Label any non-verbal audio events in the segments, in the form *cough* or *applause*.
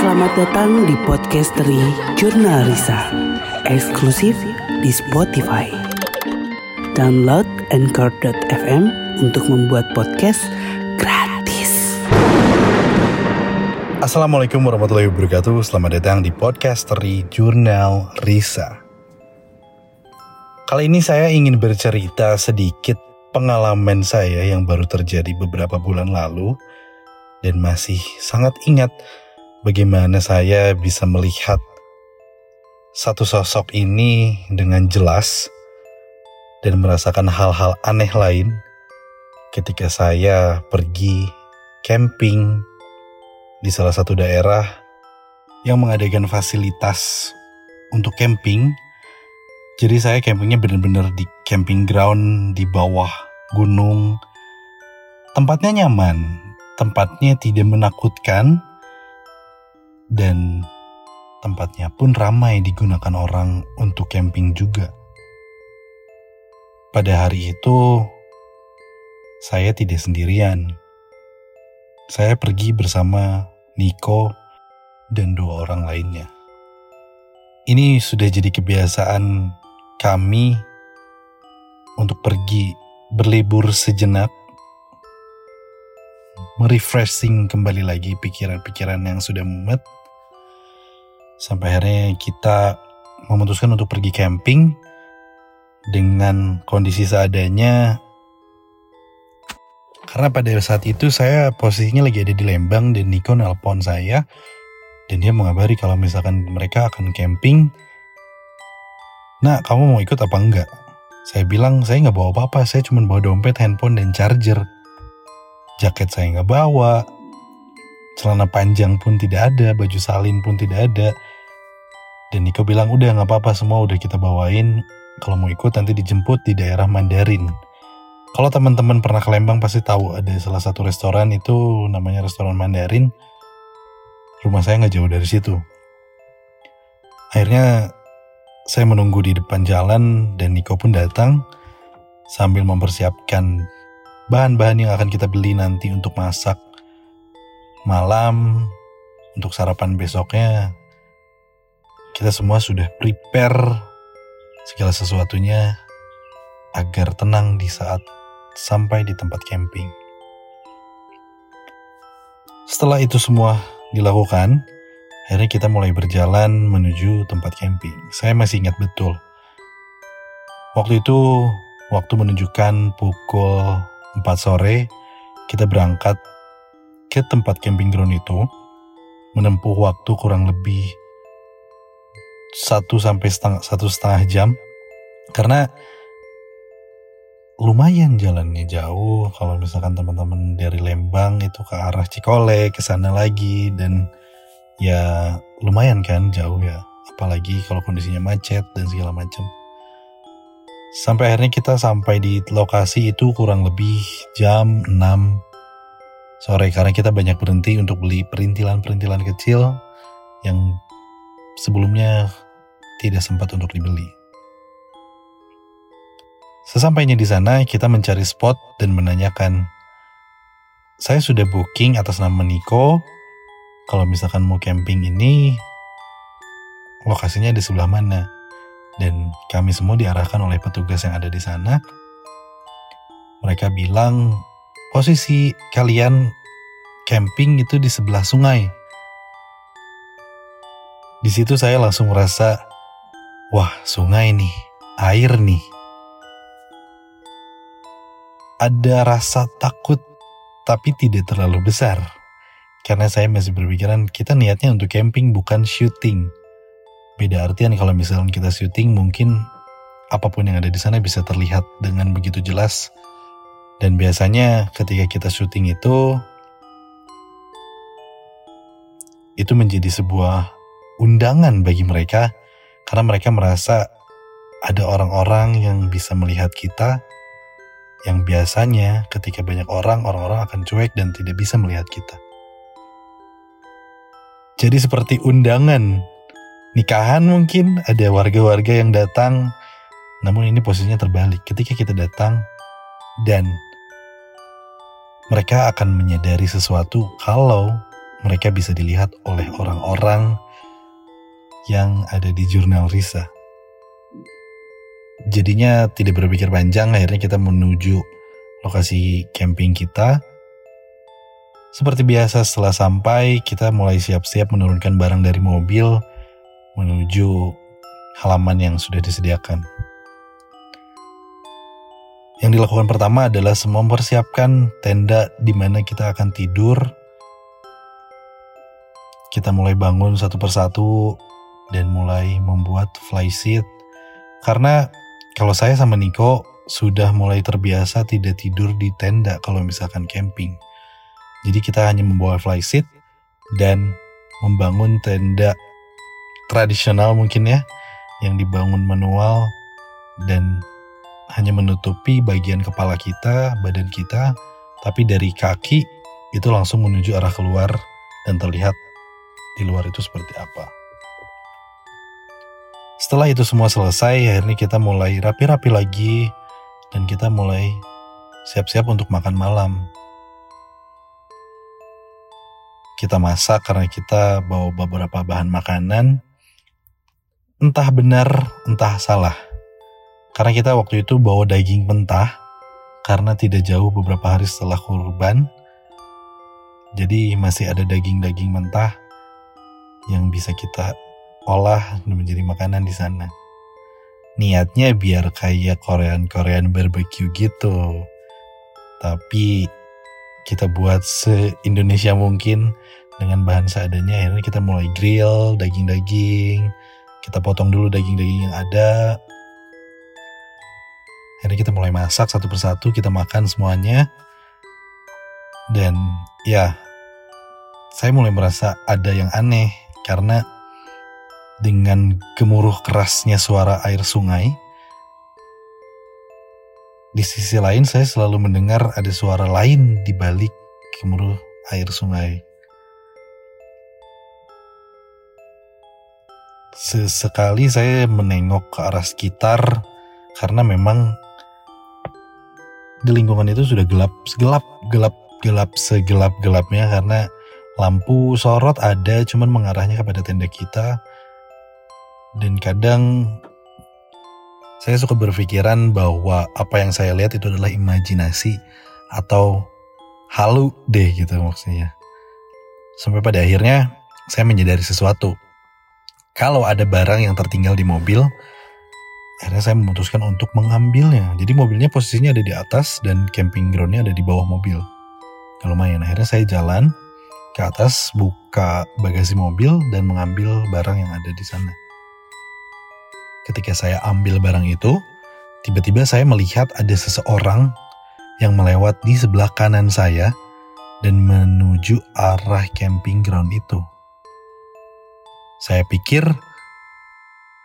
Selamat datang di podcast dari Jurnal Risa, eksklusif di Spotify. Download Anchor.fm untuk membuat podcast gratis. Assalamualaikum warahmatullahi wabarakatuh Selamat datang di podcast dari Jurnal Risa Kali ini saya ingin bercerita sedikit pengalaman saya yang baru terjadi beberapa bulan lalu Dan masih sangat ingat bagaimana saya bisa melihat satu sosok ini dengan jelas Dan merasakan hal-hal aneh lain ketika saya pergi camping di salah satu daerah yang mengadakan fasilitas untuk camping. Jadi saya campingnya benar-benar di camping ground di bawah gunung. Tempatnya nyaman, tempatnya tidak menakutkan, dan tempatnya pun ramai digunakan orang untuk camping juga. Pada hari itu, saya tidak sendirian saya pergi bersama Niko dan dua orang lainnya. Ini sudah jadi kebiasaan kami untuk pergi berlibur sejenak, merefreshing kembali lagi pikiran-pikiran yang sudah mumet, sampai akhirnya kita memutuskan untuk pergi camping dengan kondisi seadanya karena pada saat itu saya posisinya lagi ada di Lembang dan Niko nelpon saya dan dia mengabari kalau misalkan mereka akan camping. Nah, kamu mau ikut apa enggak? Saya bilang saya nggak bawa apa-apa, saya cuma bawa dompet, handphone, dan charger. Jaket saya nggak bawa, celana panjang pun tidak ada, baju salin pun tidak ada. Dan Niko bilang udah nggak apa-apa semua udah kita bawain. Kalau mau ikut nanti dijemput di daerah Mandarin. Kalau teman-teman pernah ke Lembang pasti tahu ada salah satu restoran itu namanya restoran Mandarin. Rumah saya nggak jauh dari situ. Akhirnya saya menunggu di depan jalan dan Niko pun datang sambil mempersiapkan bahan-bahan yang akan kita beli nanti untuk masak malam untuk sarapan besoknya. Kita semua sudah prepare segala sesuatunya agar tenang di saat sampai di tempat camping. Setelah itu semua dilakukan, akhirnya kita mulai berjalan menuju tempat camping. Saya masih ingat betul. Waktu itu, waktu menunjukkan pukul 4 sore, kita berangkat ke tempat camping ground itu, menempuh waktu kurang lebih satu sampai setengah, satu setengah jam, karena lumayan jalannya jauh. Kalau misalkan teman-teman dari Lembang itu ke arah Cikole ke sana lagi dan ya lumayan kan jauh ya. Apalagi kalau kondisinya macet dan segala macam sampai akhirnya kita sampai di lokasi itu kurang lebih jam 6 sore. Karena kita banyak berhenti untuk beli perintilan-perintilan kecil yang sebelumnya tidak sempat untuk dibeli. Sesampainya di sana, kita mencari spot dan menanyakan, saya sudah booking atas nama Niko, kalau misalkan mau camping ini, lokasinya di sebelah mana? Dan kami semua diarahkan oleh petugas yang ada di sana. Mereka bilang, posisi kalian camping itu di sebelah sungai. Di situ saya langsung merasa, wah sungai nih, air nih ada rasa takut tapi tidak terlalu besar. Karena saya masih berpikiran kita niatnya untuk camping bukan syuting. Beda artian kalau misalnya kita syuting mungkin apa pun yang ada di sana bisa terlihat dengan begitu jelas. Dan biasanya ketika kita syuting itu itu menjadi sebuah undangan bagi mereka karena mereka merasa ada orang-orang yang bisa melihat kita yang biasanya ketika banyak orang, orang-orang akan cuek dan tidak bisa melihat kita. Jadi seperti undangan nikahan mungkin ada warga-warga yang datang, namun ini posisinya terbalik. Ketika kita datang dan mereka akan menyadari sesuatu kalau mereka bisa dilihat oleh orang-orang yang ada di jurnal Risa. Jadinya tidak berpikir panjang, akhirnya kita menuju lokasi camping kita. Seperti biasa setelah sampai, kita mulai siap-siap menurunkan barang dari mobil menuju halaman yang sudah disediakan. Yang dilakukan pertama adalah semua mempersiapkan tenda di mana kita akan tidur. Kita mulai bangun satu persatu dan mulai membuat flysheet. Karena kalau saya sama Niko sudah mulai terbiasa tidak tidur di tenda kalau misalkan camping. Jadi kita hanya membawa flysheet dan membangun tenda tradisional mungkin ya yang dibangun manual dan hanya menutupi bagian kepala kita, badan kita, tapi dari kaki itu langsung menuju arah keluar dan terlihat di luar itu seperti apa. Setelah itu semua selesai, akhirnya kita mulai rapi-rapi lagi dan kita mulai siap-siap untuk makan malam. Kita masak karena kita bawa beberapa bahan makanan. Entah benar, entah salah. Karena kita waktu itu bawa daging mentah karena tidak jauh beberapa hari setelah kurban. Jadi masih ada daging-daging mentah yang bisa kita olah menjadi makanan di sana. Niatnya biar kayak Korean-Korean barbecue gitu. Tapi kita buat se-Indonesia mungkin dengan bahan seadanya. Akhirnya kita mulai grill daging-daging. Kita potong dulu daging-daging yang ada. Akhirnya kita mulai masak satu persatu, kita makan semuanya. Dan ya, saya mulai merasa ada yang aneh karena dengan gemuruh kerasnya suara air sungai. Di sisi lain saya selalu mendengar ada suara lain di balik gemuruh air sungai. Sesekali saya menengok ke arah sekitar karena memang di lingkungan itu sudah gelap, gelap, gelap, gelap, segelap gelapnya karena lampu sorot ada cuman mengarahnya kepada tenda kita dan kadang saya suka berpikiran bahwa apa yang saya lihat itu adalah imajinasi atau halu deh gitu maksudnya. Sampai pada akhirnya saya menyadari sesuatu. Kalau ada barang yang tertinggal di mobil, akhirnya saya memutuskan untuk mengambilnya. Jadi mobilnya posisinya ada di atas dan camping groundnya ada di bawah mobil. Kalau lumayan, akhirnya saya jalan ke atas, buka bagasi mobil dan mengambil barang yang ada di sana. Ketika saya ambil barang itu, tiba-tiba saya melihat ada seseorang yang melewat di sebelah kanan saya dan menuju arah camping ground itu. Saya pikir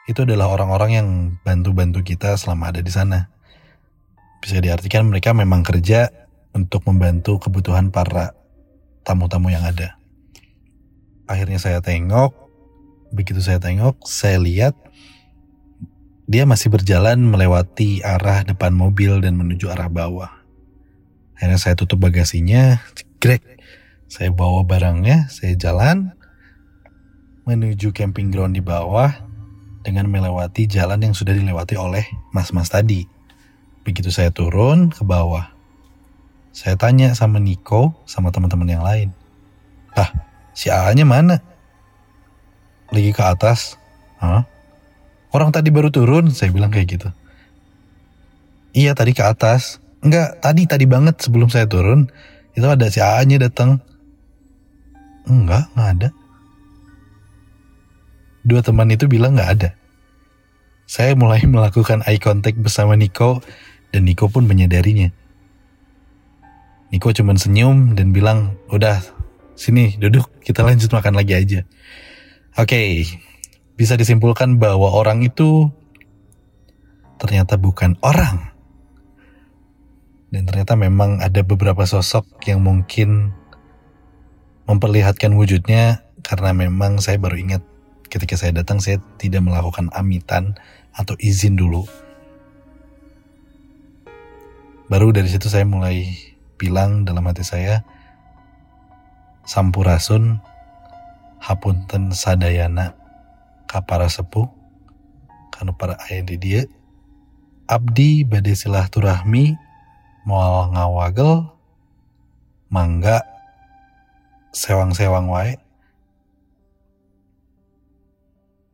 itu adalah orang-orang yang bantu-bantu kita selama ada di sana. Bisa diartikan mereka memang kerja untuk membantu kebutuhan para tamu-tamu yang ada. Akhirnya saya tengok, begitu saya tengok, saya lihat dia masih berjalan melewati arah depan mobil dan menuju arah bawah. Akhirnya saya tutup bagasinya, cekrek. Saya bawa barangnya, saya jalan menuju camping ground di bawah dengan melewati jalan yang sudah dilewati oleh mas-mas tadi. Begitu saya turun ke bawah, saya tanya sama Niko sama teman-teman yang lain. Ah, si A-nya mana? Lagi ke atas. Hah? Orang tadi baru turun, saya bilang kayak gitu. Iya tadi ke atas. Enggak, tadi tadi banget sebelum saya turun. Itu ada si A-nya datang. Enggak, enggak ada. Dua teman itu bilang enggak ada. Saya mulai *laughs* melakukan eye contact bersama Niko dan Niko pun menyadarinya. Niko cuma senyum dan bilang, udah sini duduk kita lanjut makan lagi aja. Oke, okay, bisa disimpulkan bahwa orang itu ternyata bukan orang. Dan ternyata memang ada beberapa sosok yang mungkin memperlihatkan wujudnya karena memang saya baru ingat ketika saya datang saya tidak melakukan amitan atau izin dulu. Baru dari situ saya mulai bilang dalam hati saya, Sampurasun hapunten sadayana kapara sepuh kanu para ayah di dia abdi badai silaturahmi moal ngawagel mangga sewang-sewang wae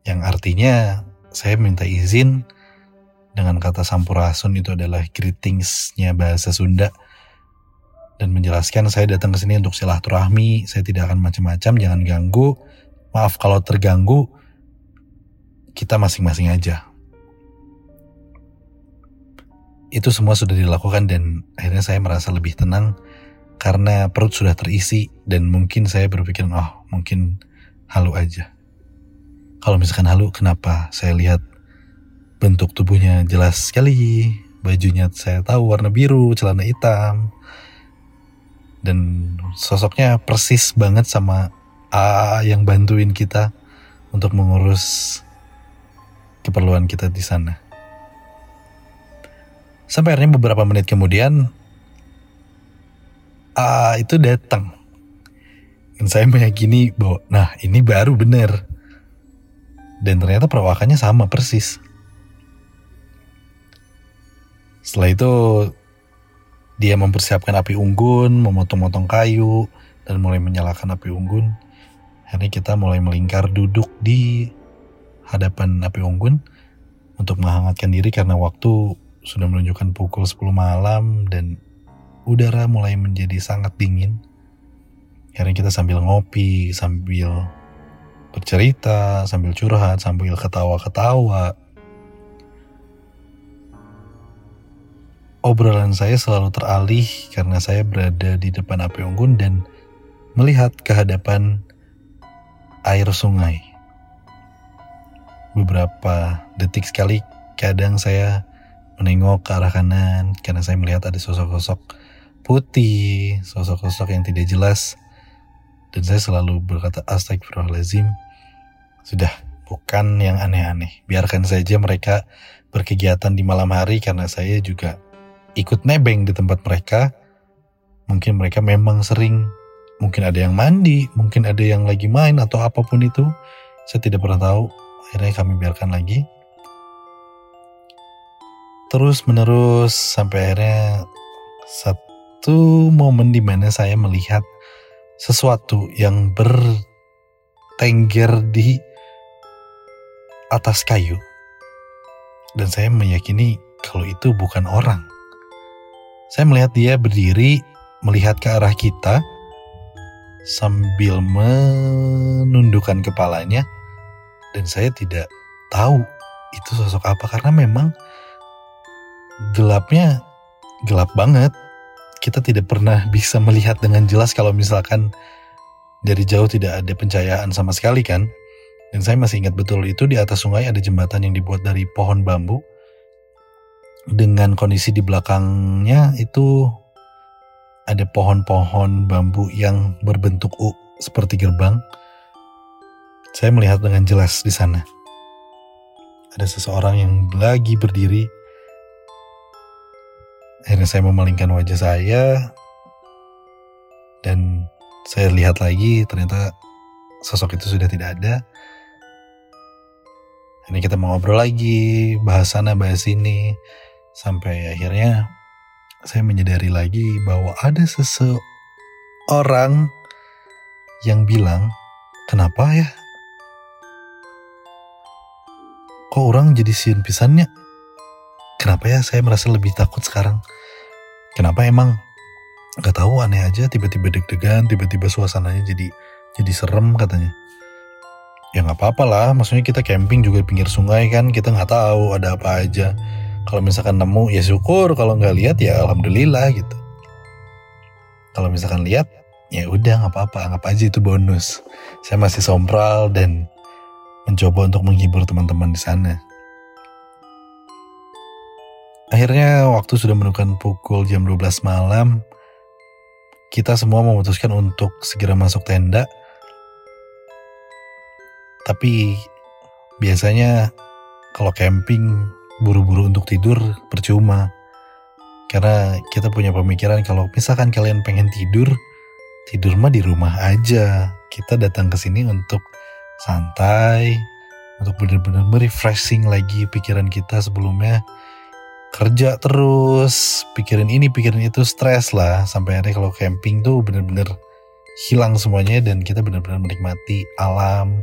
yang artinya saya minta izin dengan kata sampurasun itu adalah greetingsnya bahasa Sunda dan menjelaskan saya datang ke sini untuk silaturahmi, saya tidak akan macam-macam, jangan ganggu. Maaf kalau terganggu, kita masing-masing aja. Itu semua sudah dilakukan dan akhirnya saya merasa lebih tenang karena perut sudah terisi dan mungkin saya berpikir, oh mungkin halu aja. Kalau misalkan halu, kenapa saya lihat bentuk tubuhnya jelas sekali, bajunya saya tahu warna biru, celana hitam, dan sosoknya persis banget sama A yang bantuin kita untuk mengurus keperluan kita di sana. Sampai akhirnya beberapa menit kemudian A itu datang. Dan saya meyakini bahwa nah ini baru benar. Dan ternyata perawakannya sama persis. Setelah itu dia mempersiapkan api unggun, memotong-motong kayu, dan mulai menyalakan api unggun. Akhirnya kita mulai melingkar duduk di hadapan api unggun untuk menghangatkan diri karena waktu sudah menunjukkan pukul 10 malam dan udara mulai menjadi sangat dingin. Akhirnya kita sambil ngopi, sambil bercerita, sambil curhat, sambil ketawa-ketawa, Obrolan saya selalu teralih karena saya berada di depan api unggun dan melihat ke hadapan air sungai. Beberapa detik sekali kadang saya menengok ke arah kanan karena saya melihat ada sosok-sosok putih, sosok-sosok yang tidak jelas. Dan saya selalu berkata astagfirullahaladzim. Sudah, bukan yang aneh-aneh. Biarkan saja mereka berkegiatan di malam hari karena saya juga ikut nebeng di tempat mereka. Mungkin mereka memang sering, mungkin ada yang mandi, mungkin ada yang lagi main atau apa pun itu. Saya tidak pernah tahu. Akhirnya kami biarkan lagi. Terus menerus sampai akhirnya satu momen di mana saya melihat sesuatu yang bertengger di atas kayu. Dan saya meyakini kalau itu bukan orang. Saya melihat dia berdiri melihat ke arah kita sambil menundukkan kepalanya dan saya tidak tahu itu sosok apa karena memang gelapnya gelap banget. Kita tidak pernah *laughs* bisa melihat dengan jelas kalau misalkan dari jauh tidak ada pencahayaan sama sekali kan. Dan saya masih ingat betul itu di atas sungai ada jembatan yang dibuat dari pohon bambu dengan kondisi di belakangnya itu ada pohon-pohon bambu yang berbentuk U seperti gerbang. Saya melihat dengan jelas di sana. Ada seseorang yang lagi berdiri. Akhirnya saya memalingkan wajah saya dan saya lihat lagi ternyata sosok itu sudah tidak ada. Ini kita mau ngobrol lagi, bahas sana, bahas ini. Sampai akhirnya saya menyadari lagi bahwa ada seseorang yang bilang, kenapa ya? Kok orang jadi siun pisannya? Kenapa ya saya merasa lebih takut sekarang? Kenapa emang? Gak tahu aneh aja tiba-tiba deg-degan, tiba-tiba suasananya jadi jadi serem katanya. Ya nggak apa-apa lah, maksudnya kita camping juga pinggir sungai kan, kita nggak tahu ada apa aja kalau misalkan nemu ya syukur kalau nggak lihat ya alhamdulillah gitu kalau misalkan lihat ya udah nggak apa-apa anggap aja itu bonus saya masih sompral dan mencoba untuk menghibur teman-teman di sana akhirnya waktu sudah menunjukkan pukul jam 12 malam kita semua memutuskan untuk segera masuk tenda tapi biasanya kalau camping buru-buru untuk tidur percuma. Karena kita punya pemikiran kalau misalkan kalian pengen tidur, tidur mah di rumah aja. kita datang ke sini untuk santai, untuk benar-benar refreshing lagi pikiran kita sebelumnya kerja terus, pikirin ini, pikirin itu, stres lah. Sampai akhirnya kalau camping tuh bener-bener hilang semuanya dan kita benar-benar menikmati alam.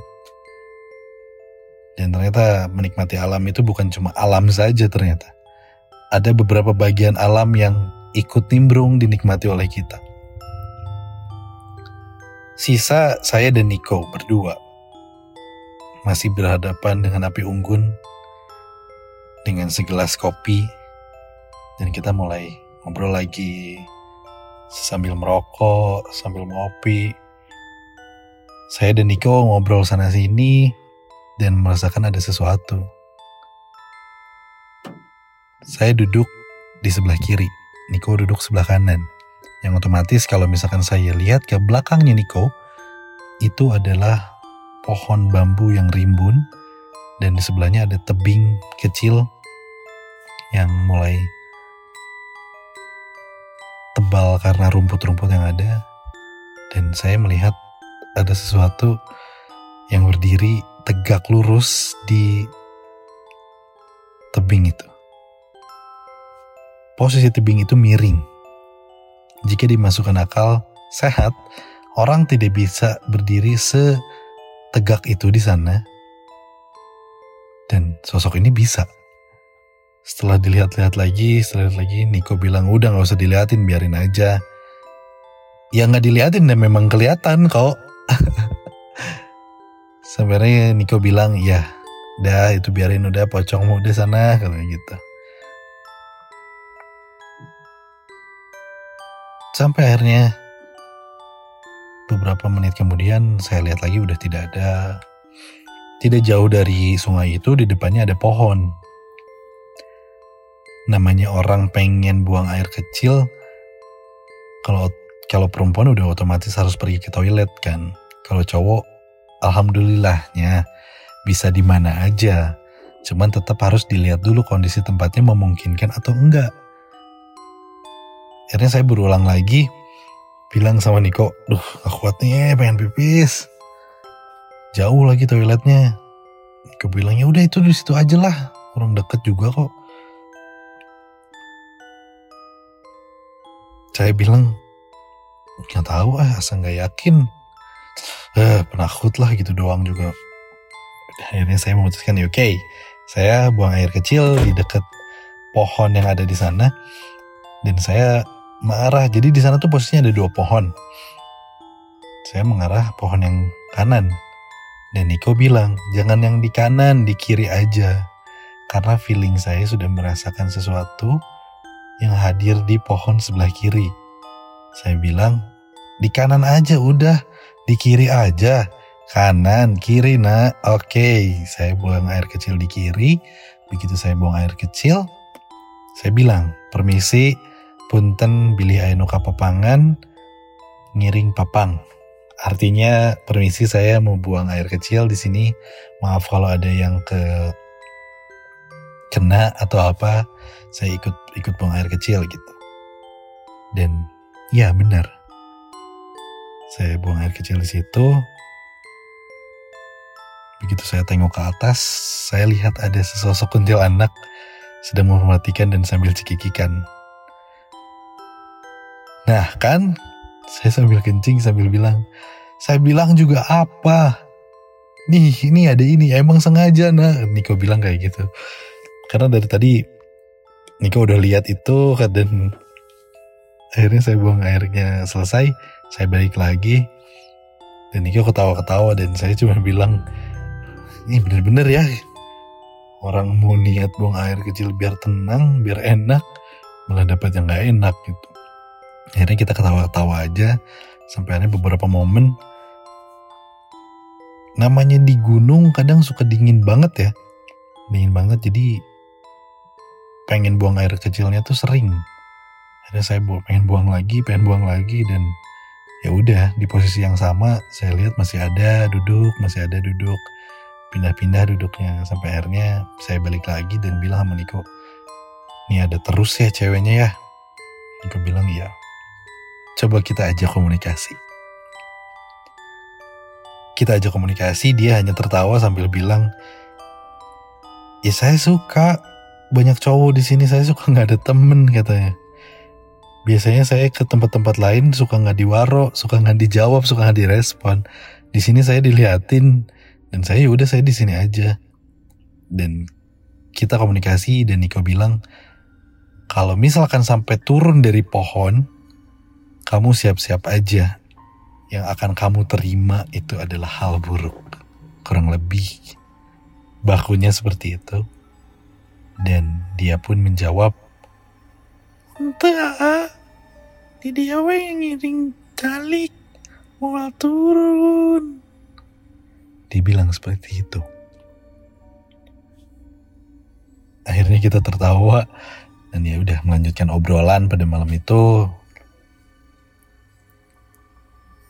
Dan ternyata menikmati alam itu bukan cuma alam saja ternyata. Ada beberapa bagian alam yang ikut nimbrung dinikmati oleh kita. Sisa saya dan Nico berdua masih berhadapan dengan api unggun dengan segelas kopi dan kita mulai ngobrol lagi sambil merokok, sambil ngopi. Saya dan Niko ngobrol sana sini dan merasakan ada sesuatu. Saya duduk di sebelah kiri, Niko duduk sebelah kanan. Yang otomatis kalau misalkan saya lihat ke belakangnya Niko, itu adalah pohon bambu yang rimbun dan di sebelahnya ada tebing kecil yang mulai tebal karena rumput-rumput yang ada dan saya melihat ada sesuatu yang berdiri tegak lurus di tebing itu. Posisi tebing itu miring. Jika dimasukkan akal sehat, orang tidak bisa berdiri setegak itu di sana. Dan sosok ini bisa. Setelah dilihat-lihat lagi, setelah lihat lagi, Niko bilang udah gak usah diliatin, biarin aja. Ya nggak diliatin dan memang kelihatan kok. *laughs* Sebenarnya Niko bilang ya, dah itu biarin udah pocongmu di sana kalau gitu. Sampai akhirnya beberapa menit kemudian saya lihat lagi udah tidak ada. Tidak jauh dari sungai itu di depannya ada pohon. Namanya orang pengen buang air kecil. Kalau kalau perempuan udah otomatis harus pergi ke toilet kan. Kalau cowok alhamdulillahnya bisa di mana aja. Cuman tetap harus dilihat dulu kondisi tempatnya memungkinkan atau enggak. Akhirnya saya berulang lagi bilang sama Niko duh gak kuat nih pengen pipis jauh lagi toiletnya Niko bilang ya udah itu di situ aja lah orang deket juga kok Saya bilang, nggak tahu ah, asal nggak yakin. Eh, penakut lah gitu doang juga. Akhirnya saya memutuskan, ya oke, okay, saya buang air kecil di dekat pohon yang ada di sana. Dan saya mengarah, jadi di sana tuh posisinya ada dua pohon. Saya mengarah pohon yang kanan. Dan Niko bilang, jangan yang di kanan, di kiri aja. Karena feeling saya sudah merasakan sesuatu yang hadir di pohon sebelah kiri. Saya bilang, di kanan aja udah, di kiri aja. Kanan, kiri nak. Oke, saya buang air kecil di kiri. Begitu saya buang air kecil, saya bilang, permisi, punten bilih ainu kapapangan, ngiring papang. Artinya permisi saya mau buang air kecil di sini. Maaf kalau ada yang ke kena atau apa saya ikut ikut buang air kecil gitu dan ya benar saya buang air kecil di situ begitu saya tengok ke atas saya lihat ada sesosok kuntilanak sedang memperhatikan dan sambil cekikikan nah kan? Saya sambil kencing sambil bilang saya bilang juga apa? Nih ini ada ini emang sengaja nah Niko bilang kayak gitu. Karena dari tadi Niko udah lihat itu dan akhirnya saya buang airnya selesai saya balik lagi dan Niko ketawa-ketawa dan saya cuma bilang ini bener-bener ya orang mau niat buang air kecil biar tenang biar enak malah dapat yang gak enak gitu akhirnya kita ketawa-ketawa aja sampai akhirnya beberapa momen namanya di gunung kadang suka dingin banget ya dingin banget jadi pengen buang air kecilnya tuh sering. Akhirnya saya pengen buang lagi, pengen buang lagi dan ya udah di posisi yang sama saya lihat masih ada duduk, masih ada duduk. Pindah-pindah duduknya sampai akhirnya saya balik lagi dan bilang sama Niko, ini ada terus ya ceweknya ya. Niko bilang iya. Coba kita aja komunikasi. kita ajak komunikasi, dia hanya tertawa sambil bilang, ya saya suka banyak cowok di sini, saya suka nggak ada temen katanya. Biasanya saya ke tempat-tempat lain suka nggak diwaro, suka nggak dijawab, suka nggak direspon. Di sini saya diliatin dan saya ya udah saya di sini aja. Dan kita komunikasi dan Niko bilang kalau misalkan sampai turun dari pohon, kamu siap-siap aja yang akan kamu terima itu adalah hal buruk. Kurang lebih bakunya seperti itu. Dan dia pun menjawab, Entah, di dia yang ngiring kalik, mau turun. Dibilang seperti itu. Akhirnya kita tertawa dan ya udah melanjutkan obrolan pada malam itu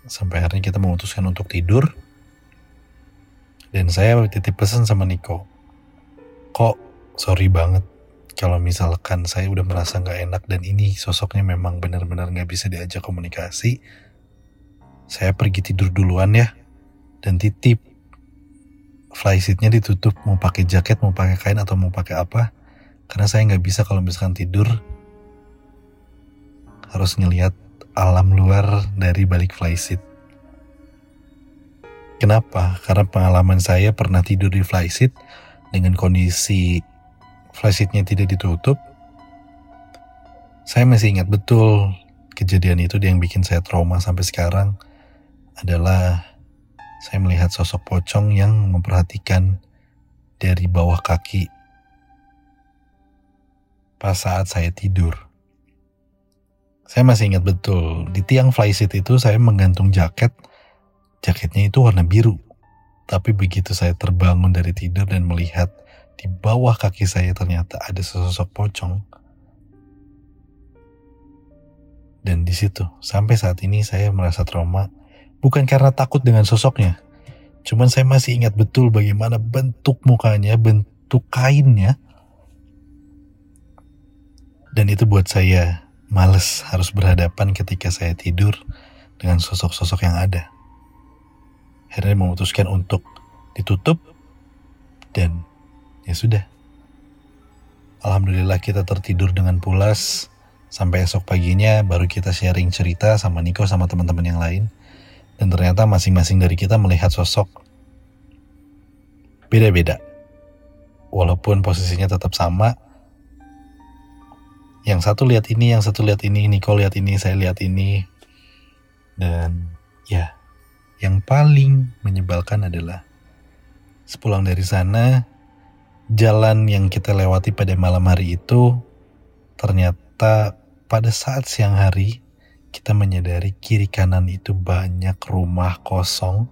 sampai akhirnya kita memutuskan untuk tidur. Dan saya titip pesan sama Niko. Kok sorry banget kalau misalkan saya udah merasa nggak enak dan ini sosoknya memang benar-benar nggak bisa diajak komunikasi. Saya pergi tidur duluan ya. Dan titip flyseatnya ditutup mau pakai jaket, mau pakai kain atau mau pakai apa. Karena saya nggak bisa kalau misalkan tidur harus ngelihat alam luar dari balik flyseat. Kenapa? Karena pengalaman saya pernah tidur di flyseat dengan kondisi flyseatnya tidak ditutup. Saya masih ingat betul kejadian itu yang bikin saya trauma sampai sekarang adalah saya melihat sosok pocong yang memperhatikan dari bawah kaki pas saat saya tidur. Saya masih ingat betul, di tiang flyseat itu saya menggantung jaket. Jaketnya itu warna biru. Tapi begitu saya terbangun dari tidur dan melihat di bawah kaki saya ternyata ada sesosok pocong. Dan di situ, sampai saat ini saya merasa trauma. Bukan karena takut dengan sosoknya. Cuman saya masih ingat betul bagaimana bentuk mukanya, bentuk kainnya. Dan itu buat saya males harus berhadapan ketika saya tidur dengan sosok-sosok yang ada. Akhirnya memutuskan untuk ditutup dan ya sudah. Alhamdulillah kita tertidur dengan pulas sampai esok paginya baru kita sharing cerita sama Niko sama teman-teman yang lain. Dan ternyata masing-masing dari kita melihat sosok beda-beda. Walaupun posisinya tetap sama, yang satu lihat ini, yang satu lihat ini, Niko lihat ini, saya lihat ini. Dan ya, yang paling menyebalkan adalah sepulang dari sana, jalan yang kita lewati pada malam hari itu ternyata pada saat siang hari kita menyadari kiri kanan itu banyak rumah kosong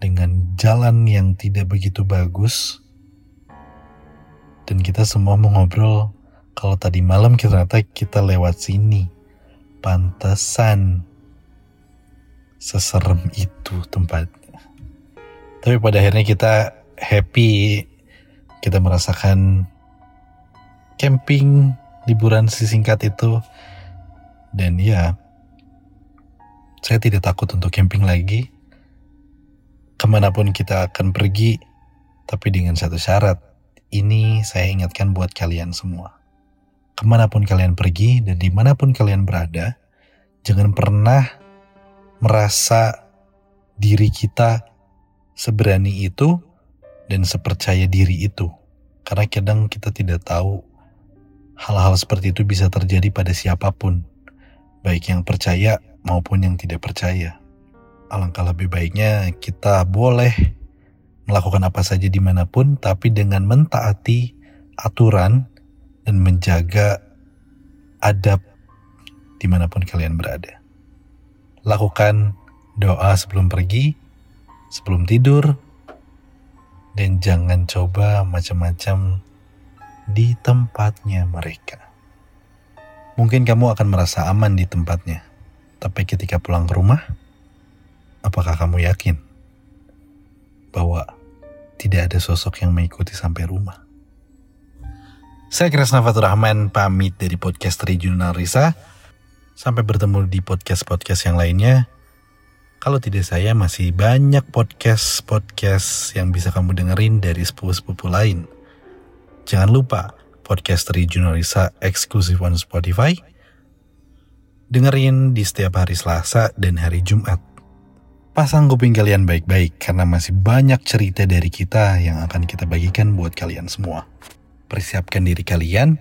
dengan jalan yang tidak begitu bagus. Dan kita semua mengobrol kalau tadi malam ternyata kita lewat sini. Pantesan seserem itu tempatnya. Tapi pada akhirnya kita happy, kita merasakan camping, liburan si singkat itu. Dan ya, saya tidak takut untuk camping lagi. Ke mana pun kita akan pergi, tapi dengan satu syarat. Ini saya ingatkan buat kalian semua ke mana pun kalian pergi dan di mana pun kalian berada, jangan pernah merasa diri kita seberani itu dan sepercaya diri itu. Karena kadang kita tidak tahu hal-hal seperti itu bisa terjadi pada siapa pun, baik yang percaya maupun yang tidak percaya. Alangkah lebih baiknya kita boleh melakukan apa saja di mana pun, tapi dengan mentaati aturan dan menjaga adab di mana pun kalian berada. Lakukan doa sebelum pergi, sebelum tidur, dan jangan coba macam-macam di tempatnya mereka. Mungkin kamu akan merasa aman di tempatnya, tapi ketika pulang ke rumah, apakah kamu yakin bahwa tidak ada sosok yang mengikuti sampai rumah? Saya Kresna Fatur Rahman pamit dari podcast Regional Risa. Sampai bertemu di podcast-podcast yang lainnya. Kalau tidak saya masih banyak podcast-podcast yang bisa kamu dengerin dari sepupu-sepupu lain. Jangan lupa podcast dari Junarisa eksklusif on Spotify. Dengerin di setiap hari Selasa dan hari Jumat. Pasang kuping kalian baik-baik karena masih banyak cerita dari kita yang akan kita bagikan buat kalian semua. Persiapkan diri kalian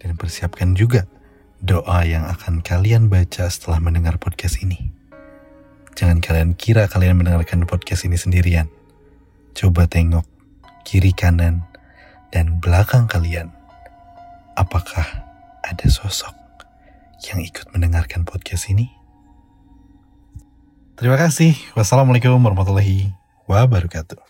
dan persiapkan juga doa yang akan kalian baca setelah mendengar podcast ini. Jangan kalian kira kalian mendengarkan podcast ini sendirian. Coba tengok kiri kanan dan belakang kalian. Apakah ada sosok yang ikut mendengarkan podcast ini? Terima kasih. Wassalamualaikum warahmatullahi wabarakatuh.